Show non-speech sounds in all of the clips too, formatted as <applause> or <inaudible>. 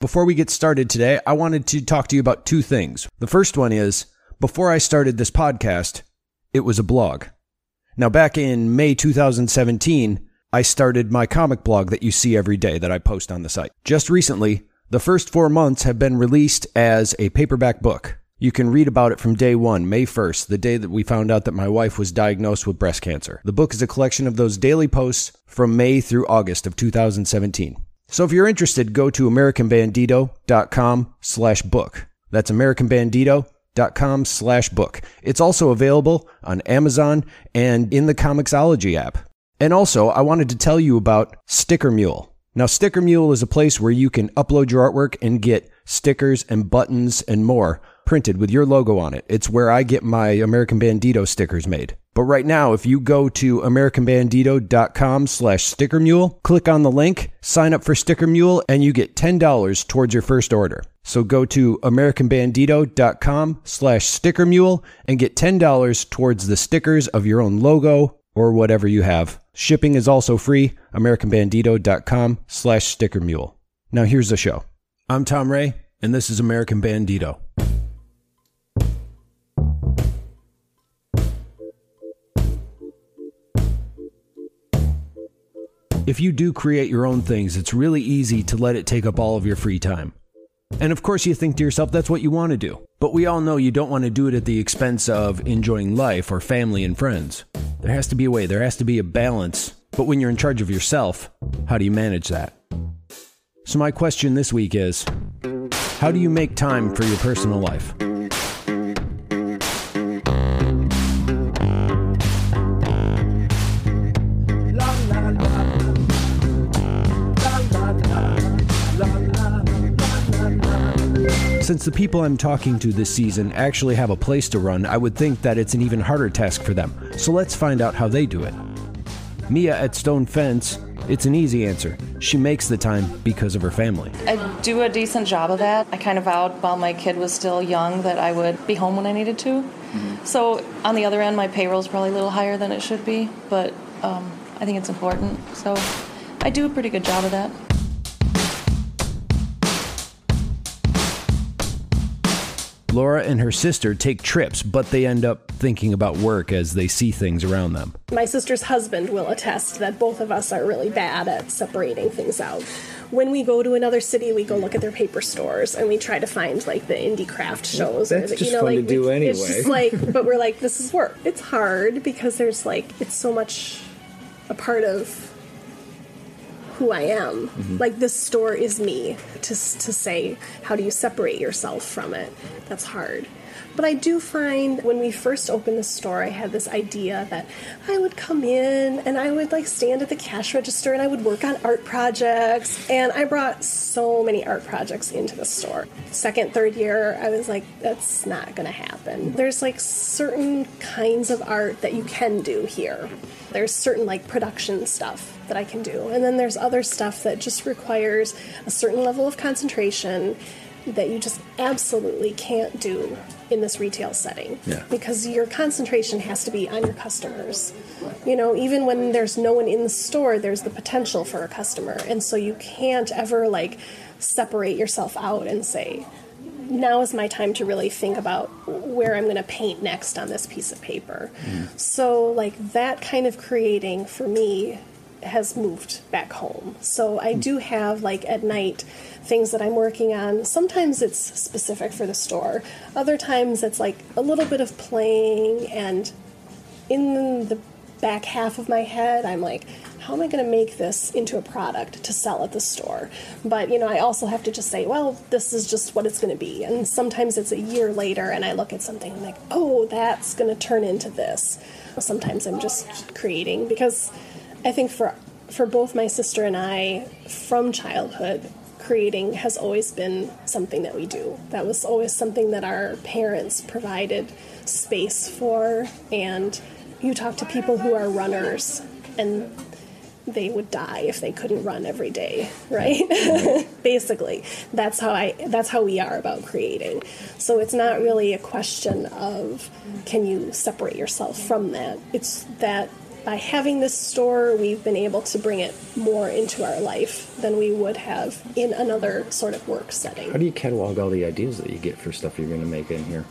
Before we get started today, I wanted to talk to you about two things. The first one is before I started this podcast, it was a blog. Now, back in May 2017, I started my comic blog that you see every day that I post on the site. Just recently, the first four months have been released as a paperback book. You can read about it from day one, May 1st, the day that we found out that my wife was diagnosed with breast cancer. The book is a collection of those daily posts from May through August of 2017. So if you're interested, go to americanbandito.com slash book. That's americanbandito.com slash book. It's also available on Amazon and in the Comixology app. And also, I wanted to tell you about Sticker Mule. Now, Sticker Mule is a place where you can upload your artwork and get stickers and buttons and more printed with your logo on it. It's where I get my American Bandito stickers made. But right now, if you go to americanbandito.com slash stickermule, click on the link, sign up for Sticker Mule, and you get $10 towards your first order. So go to americanbandito.com slash stickermule and get $10 towards the stickers of your own logo or whatever you have. Shipping is also free, americanbandito.com slash stickermule. Now here's the show. I'm Tom Ray, and this is American Bandito. If you do create your own things, it's really easy to let it take up all of your free time. And of course, you think to yourself, that's what you want to do. But we all know you don't want to do it at the expense of enjoying life or family and friends. There has to be a way, there has to be a balance. But when you're in charge of yourself, how do you manage that? So, my question this week is how do you make time for your personal life? Since the people I'm talking to this season actually have a place to run, I would think that it's an even harder task for them. So let's find out how they do it. Mia at Stone Fence, it's an easy answer. She makes the time because of her family. I do a decent job of that. I kind of vowed while my kid was still young that I would be home when I needed to. Mm-hmm. So on the other end, my payroll is probably a little higher than it should be, but um, I think it's important. So I do a pretty good job of that. Laura and her sister take trips, but they end up thinking about work as they see things around them. My sister's husband will attest that both of us are really bad at separating things out. When we go to another city, we go look at their paper stores and we try to find like the indie craft shows. That's or, just you know, fun like, to do we, anyway. It's just like, but we're like, this is work. It's hard because there's like, it's so much a part of who I am. Mm-hmm. Like this store is me. To to say how do you separate yourself from it? That's hard. But I do find when we first opened the store, I had this idea that I would come in and I would like stand at the cash register and I would work on art projects. And I brought so many art projects into the store. Second, third year, I was like, that's not going to happen. There's like certain kinds of art that you can do here. There's certain like production stuff that I can do. And then there's other stuff that just requires a certain level of concentration that you just absolutely can't do in this retail setting yeah. because your concentration has to be on your customers. You know, even when there's no one in the store, there's the potential for a customer. And so you can't ever like separate yourself out and say, now is my time to really think about where I'm going to paint next on this piece of paper. Mm. So, like, that kind of creating for me has moved back home. So, I do have, like, at night, things that I'm working on. Sometimes it's specific for the store, other times it's like a little bit of playing, and in the back half of my head, I'm like, how am I going to make this into a product to sell at the store? But, you know, I also have to just say, well, this is just what it's going to be. And sometimes it's a year later and I look at something and I'm like, oh, that's going to turn into this. Sometimes I'm just creating because I think for for both my sister and I from childhood creating has always been something that we do. That was always something that our parents provided space for and you talk to people who are runners and they would die if they couldn't run every day, <laughs> right? Mm-hmm. Basically, that's how I that's how we are about creating. So it's not really a question of can you separate yourself from that. It's that by having this store, we've been able to bring it more into our life than we would have in another sort of work setting. How do you catalog all the ideas that you get for stuff you're going to make in here?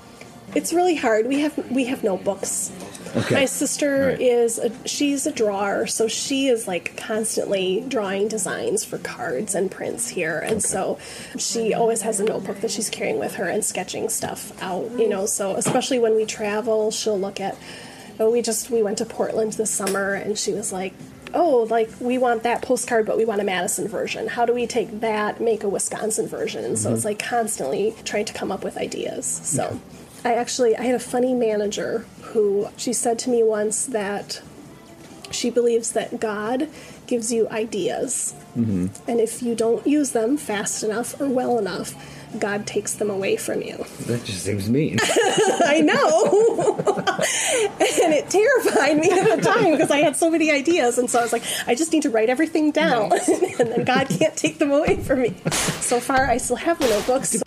It's really hard. We have we have notebooks. Okay. My sister Right. is a, she's a drawer, so she is like constantly drawing designs for cards and prints here, and so she always has a notebook that she's carrying with her and sketching stuff out. You know, so especially when we travel, she'll look at. Oh, we just we went to Portland this summer, and she was like. Oh, like we want that postcard, but we want a Madison version. How do we take that, make a Wisconsin version? And so it's mm-hmm. like constantly trying to come up with ideas. So I actually I had a funny manager who she said to me once that she believes that God gives you ideas. Mm-hmm. And if you don't use them fast enough or well enough, God takes them away from you. That just seems mean. <laughs> I know. and it terrified me at the time because I had so many ideas. And so I was like, I just need to write everything down. <laughs> and then God can't take them away from me. So far, I still have the notebooks.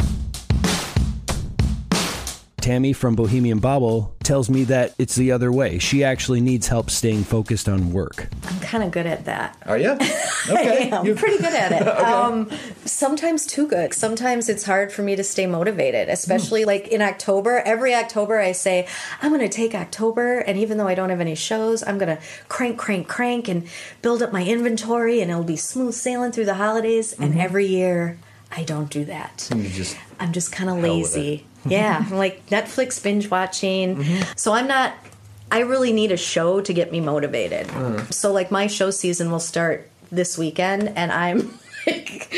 Tammy from Bohemian Bobble tells me that it's the other way. She actually needs help staying focused on work. I'm kind of good at that. Are you? <laughs> Okay. I'm You- pretty good at it. <laughs> um, sometimes too good. Sometimes it's hard for me to stay motivated, especially like in October. Every October, I say, I'm going to take October, and even though I don't have any shows, I'm going to crank, crank, crank and build up my inventory, and it'll be smooth sailing through the holidays. And every year, I don't do that. you just I'm just kind of Hell with lazy. Yeah, like Netflix binge watching. Mm-hmm. So I'm not. I really need a show to get me motivated. Mm. So like my show season will start this weekend, and I'm <laughs> like,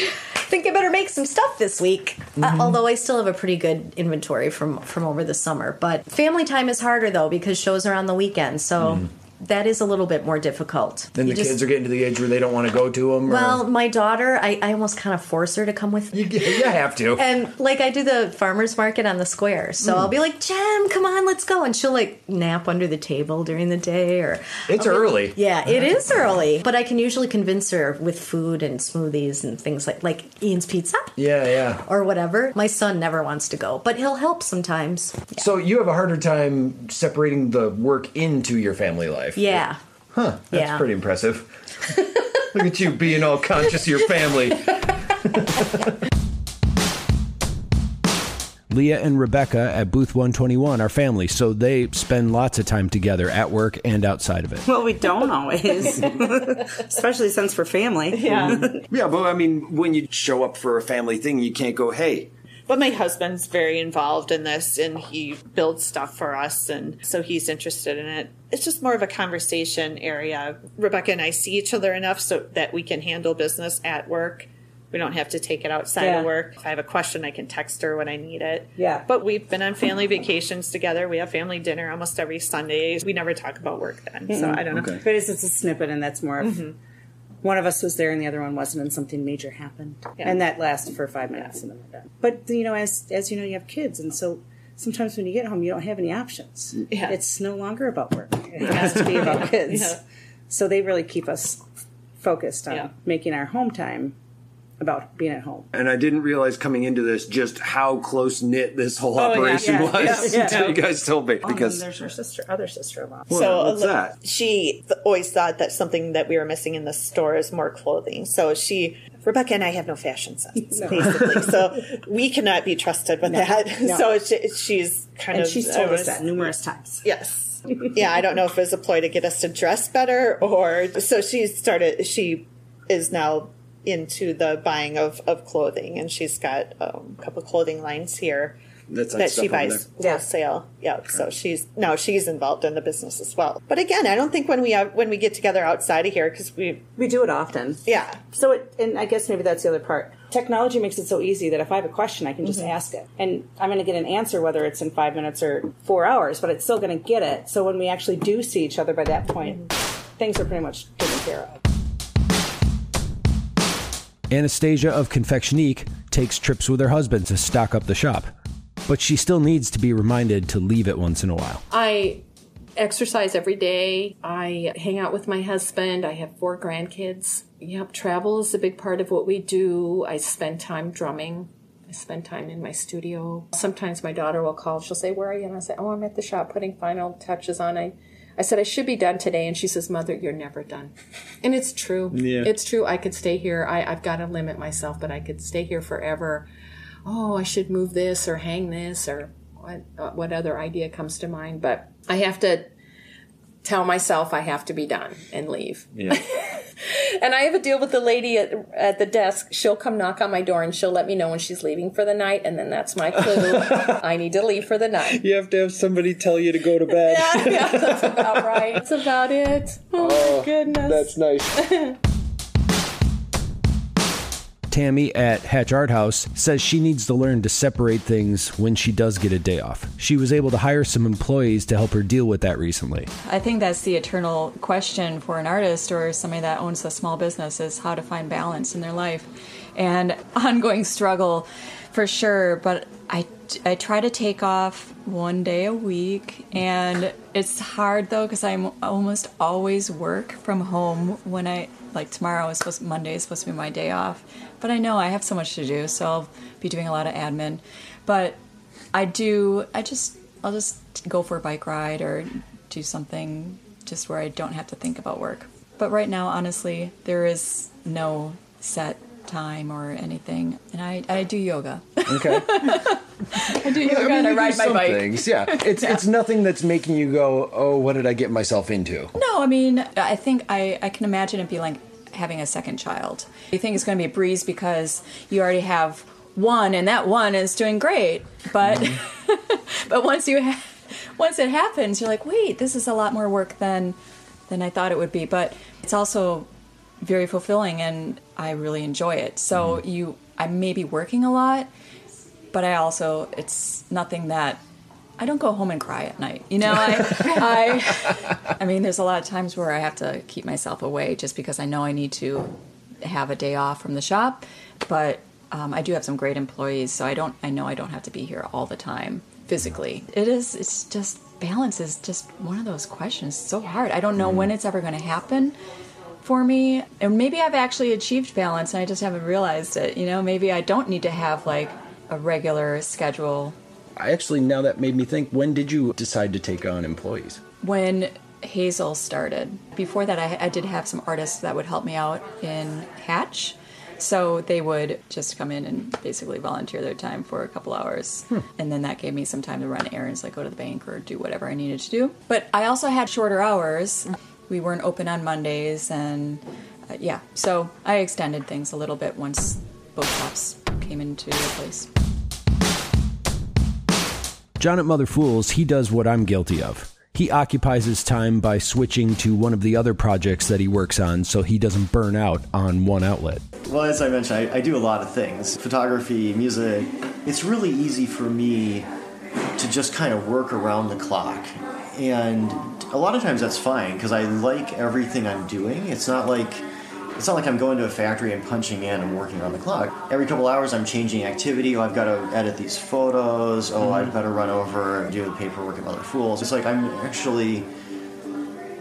think I better make some stuff this week. Uh, mm-hmm. although I still have a pretty good inventory from from over the summer. But family time is harder though because shows are on the weekend. So. Mm. That is a little bit more difficult. then You the just- kids are getting to the age where they don't want to go to them. Well, my daughter, I, I almost kind of force her to come with me. you, you have to. And like I do the farmers market on the square, so hmm. I'll be like, "Jem, come on, let's go," and she'll like nap under the table during the day, or it's I'll early. Yeah, it <laughs> is early, but I can usually convince her with food and smoothies and things like like Ian's Pizza Yeah, yeah. or whatever. My son never wants to go, but he'll help sometimes. So you have a harder time separating the work into your family life. Yeah, Huh. That's Yeah. pretty impressive. Look at you being all conscious of your family. <laughs> Leah and Rebecca at Booth 121 are family, so they spend lots of time together at work and outside of it. Well, we don't always, <laughs> especially since we're family. Yeah. <laughs> Yeah, but I mean, when you show up for a family thing, you can't go, hey, but my husband's very involved in this and he builds stuff for us and so he's interested in it. It's just more of a conversation area. Rebecca and I see each other enough so that we can handle business at work. We don't have to take it outside Yeah. of work. If I have a question, I can text her when I need it. Yeah. But we've been on family vacations together. We have family dinner almost every Sunday. We never talk about work then. So I don't know. Okay. But it's, just a snippet, and that's more Mm-hmm. One of us was there and the other one wasn't, and something major happened, Yeah. and that lasted for five minutes, and then we're done. But you know, as as you know, you have kids, and so sometimes when you get home, you don't have any options. Yeah. It's no longer about work; it has to be about <laughs> kids. So they really keep us focused on making our home time about being at home. and I didn't realize coming into this just how close knit this whole Oh, yeah. operation Yeah, was yeah, until yeah. <laughs> you guys told me. Oh, and Because there's her sister, other sister-in-law. Well, what's a that? She th- always thought that something that we were missing in the store is more clothing. So she, Rebecca and I have no fashion sense, <laughs> basically. So <laughs> we cannot be trusted with that. no. So she, she's kind and of. she's I told us that numerous times. Yes. yeah, I don't know if it was a ploy to get us to dress better or. So she started, she is now into the buying of, of clothing and she's got um, a couple clothing lines here That's like that she buys wholesale. Yeah, so she's now she's involved in the business as well. But again, I don't think when we have, when we get together outside of here because we We do it often. yeah So, it, and I guess maybe that's the other part. Technology makes it so easy that if I have a question, I can just mm-hmm. ask it. And I'm going to get an answer, whether it's in five minutes or four hours, but it's still going to get it. So when we actually do see each other by that point, mm-hmm. things are pretty much taken care of. Anastasia of Confectionique takes trips with her husband to stock up the shop, but she still needs to be reminded to leave it once in a while. I exercise every day. I hang out with my husband. I have four grandkids. Yep, travel is a big part of what we do. I spend time drumming. I spend time in my studio. Sometimes my daughter will call. She'll say, "Where are you?" And I say, "Oh, I'm at the shop putting final touches on. I, I said, I should be done today. And she says, Mother, you're never done. And it's true. Yeah. It's true. I could stay here. I, I've got to limit myself, but I could stay here forever. Oh, I should move this or hang this or what, uh, what other idea comes to mind. But I have to tell myself I have to be done and leave. Yeah. <laughs> And I have a deal with the lady at, at the desk. She'll come knock on my door and she'll let me know when she's leaving for the night. And then that's my clue. <laughs> I need to leave for the night. you have to have somebody tell you to go to bed. Yeah, yeah, that's about right. That's about it. Oh, my oh, goodness. That's nice. <laughs> Tammy at Hatch Art House says she needs to learn to separate things when she does get a day off. She was able to hire some employees to help her deal with that recently. I think that's the eternal question for an artist or somebody that owns a small business is how to find balance in their life. And <laughs> ongoing struggle for sure, but I, I try to take off one day a week and it's hard though because I'm almost always work from home when I like tomorrow is supposed Monday is supposed to be my day off. But I know I have so much to do, so I'll be doing a lot of admin. But I do I just I'll just go for a bike ride or do something just where I don't have to think about work. But right now, honestly, there is no set time or anything. And I, I do yoga. Okay. <laughs> I do yoga and I you do ride my bike. Things. Yeah. <laughs> It's it's nothing that's making you go, "Oh, what did I get myself into?" No, I mean, I think I, I can imagine it be like having a second child. You think it's going to be a breeze because you already have one, and that one is doing great. But mm-hmm. <laughs> but once you ha- once it happens, you're like, wait, this is a lot more work than than I thought it would be. But it's also very fulfilling, and I really enjoy it. So you, I may be working a lot, but I also it's nothing that. I don't go home and cry at night. You know, I, <laughs> I I mean, there's a lot of times where I have to keep myself away just because I know I need to have a day off from the shop. But um, I do have some great employees, so I don't. I know I don't have to be here all the time physically. It is. It's just balance is just one of those questions. It's so hard. I don't know when it's ever going to happen for me, and maybe I've actually achieved balance, and I just haven't realized it. You know, maybe I don't need to have like a regular schedule I actually now that made me think, when did you decide to take on employees? when Hazel started. Before that, I, I did have some artists that would help me out in Hatch. So they would just come in and basically volunteer their time for a couple hours. Hmm. And then that gave me some time to run errands, like go to the bank or do whatever I needed to do. But I also had shorter hours. We weren't open on Mondays. And uh, yeah, so I extended things a little bit once both shops came into place. John at Mother Fools, he does what I'm guilty of. He occupies his time by switching to one of the other projects that he works on so he doesn't burn out on one outlet. Well, as I mentioned, I, I do a lot of things photography, music. It's really easy for me to just kind of work around the clock. And a lot of times that's fine because I like everything I'm doing. It's not like it's not like I'm going to a factory and punching in and working on the clock. Every couple hours, I'm changing activity. Oh, I've got to edit these photos. Oh, I've got to run over and do the paperwork of other fools. It's like I'm actually,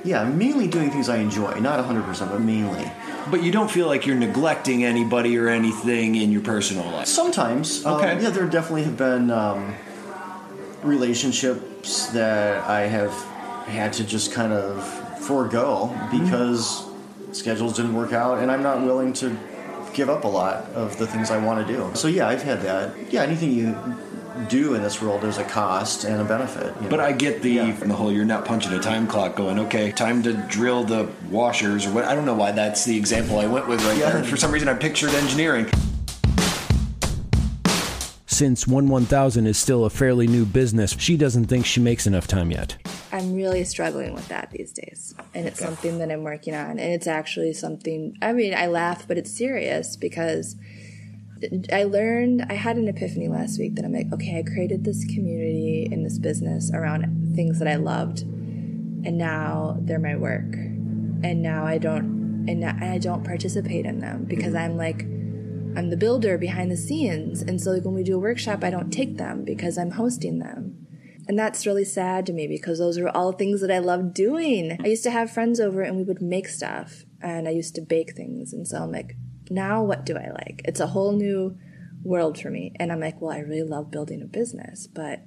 yeah, I'm mainly doing things I enjoy. Not 100%, but mainly. But you don't feel like you're neglecting anybody or anything in your personal life. Sometimes. um, Okay. yeah, there definitely have been um, relationships that I have had to just kind of forego because schedules didn't work out, and I'm not willing to give up a lot of the things I want to do. So yeah, I've had that. Yeah, anything you do in this world, there's a cost and a benefit. you But know? I get the the whole you're not punching a time clock going, okay, time to drill the washers or what I don't know why that's the example I went with right Yeah. there. For some reason I pictured engineering. Since 11000 is still a fairly new business, she doesn't think she makes enough time yet. I'm really struggling with that these days. And it's something that I'm working on. And it's actually something, I mean, I laugh, but it's serious because I learned, I had an epiphany last week that I'm like, okay, I created this community in this business around things that I loved. And now they're my work. And now I don't, and I don't participate in them because mm-hmm. I'm like, I'm the builder behind the scenes. And so like when we do a workshop, I don't take them because I'm hosting them. And that's really sad to me because those are all things that I love doing. I used to have friends over and we would make stuff and I used to bake things. And so I'm like, now what do I like? It's a whole new world for me. And I'm like, well, I really love building a business, but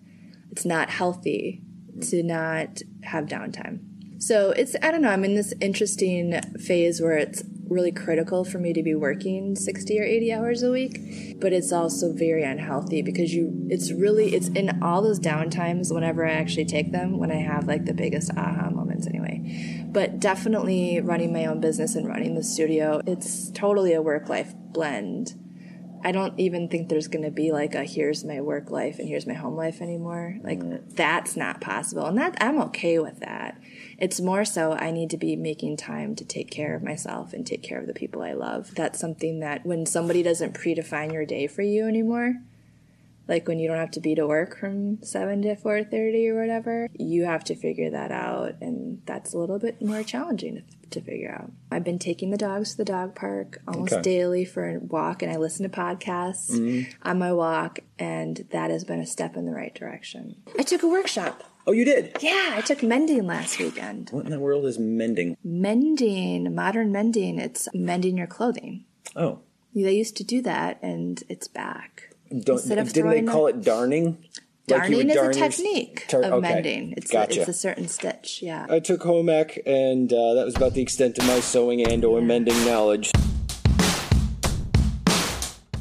it's not healthy to not have downtime. So it's, I don't know, I'm in this interesting phase where it's really critical for me to be working 60 or 80 hours a week, but it's also very unhealthy because you, it's really, it's in all those downtimes whenever I actually take them, when I have like the biggest aha moments anyway. But definitely running my own business and running the studio, it's totally a work life blend. I don't even think there's going to be like a here's my work life and here's my home life anymore. Like that's not possible. And that I'm okay with that. It's more so I need to be making time to take care of myself and take care of the people I love. That's something that when somebody doesn't predefine your day for you anymore, like when you don't have to be to work from 7 to 4.30 or whatever you have to figure that out and that's a little bit more challenging to, to figure out i've been taking the dogs to the dog park almost Okay. daily for a walk and i listen to podcasts Mhm. on my walk and that has been a step in the right direction i took a workshop Oh, you did? yeah i took mending last weekend What in the world is mending? mending modern mending it's mending your clothing Oh. they used to do that and it's back Don't, Instead of didn't they call them- it darning? Darning would is a darn your- technique tar- of okay. mending it's, Gotcha. a, it's a certain stitch yeah I took home ec, and uh, that was about the extent of my sewing and or mending knowledge.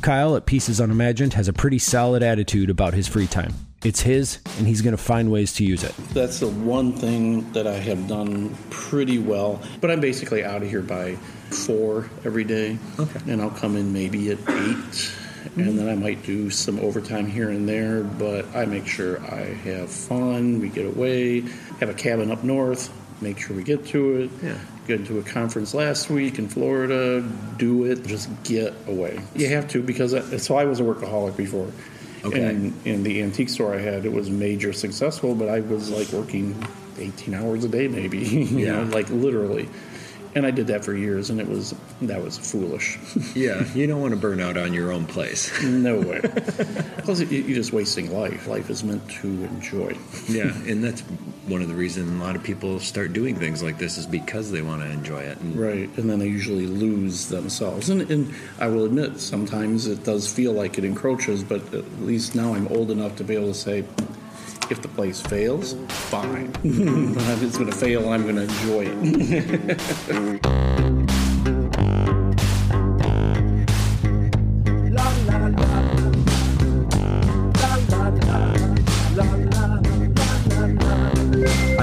Kyle at Pieces Unimagined has a pretty solid attitude about his free time. It's his, and he's going to find ways to use it. That's the one thing that I have done pretty well. But I'm basically out of here by four every day. Okay. And I'll come in maybe at 8 And then I might do some overtime here and there, but I make sure I have fun. We get away, have a cabin up north, make sure we get to it. Yeah. Get into a conference last week in Florida, do it, just get away. You have to because I, so I was a workaholic before. Okay. And in the antique store I had, it was major successful, but I was like working 18 hours a day, maybe, <laughs> you Yeah. know, like literally. And I did that for years, and it was that was foolish. <laughs> Yeah, you don't want to burn out on your own place. <laughs> no way. Plus, you- you're just wasting life. Life is meant to enjoy. <laughs> Yeah, and that's one of the reasons a lot of people start doing things like this is because they want to enjoy it. And Right, and then they usually lose themselves. And, and I will admit, sometimes it does feel like it encroaches, but at least now I'm old enough to be able to say, if the place fails, fine. <laughs> If it's going to fail, and I'm going to enjoy it. <laughs>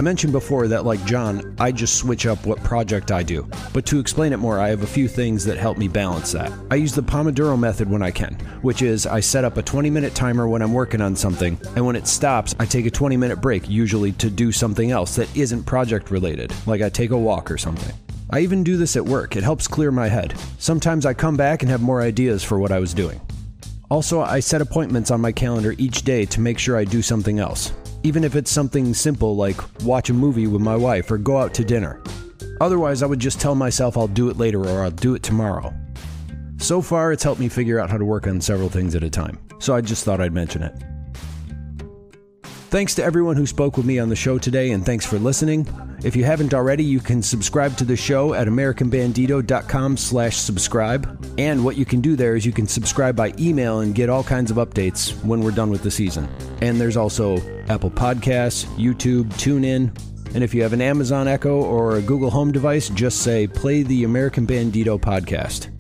mentioned before that, like John, I just switch up what project I do. But to explain it more, I have a few things that help me balance that. I use the Pomodoro method when I can, which is I set up a 20 minute timer when I'm working on something, and when it stops, I take a 20 minute break, usually to do something else that isn't project related, like I take a walk or something. I even do this at work, it helps clear my head. Sometimes I come back and have more ideas for what I was doing. Also, I set appointments on my calendar each day to make sure I do something else, even if it's something simple like watch a movie with my wife or go out to dinner. Otherwise, I would just tell myself I'll do it later or I'll do it tomorrow. So far, it's helped me figure out how to work on several things at a time, so I just thought I'd mention it. Thanks to everyone who spoke with me on the show today, and thanks for listening. If you haven't already, you can subscribe to the show at americanbandito.com slash subscribe. And what you can do there is you can subscribe by email and get all kinds of updates when we're done with the season. And there's also Apple Podcasts, YouTube, TuneIn. And if you have an Amazon Echo or a Google Home device, just say, play the American Bandito podcast.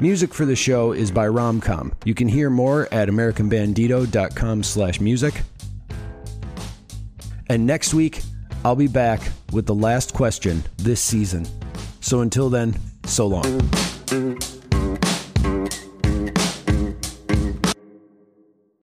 Music for the show is by Romcom. You can hear more at americanbandito.com slash music. And next week, I'll be back with the last question this season. So until then, so long.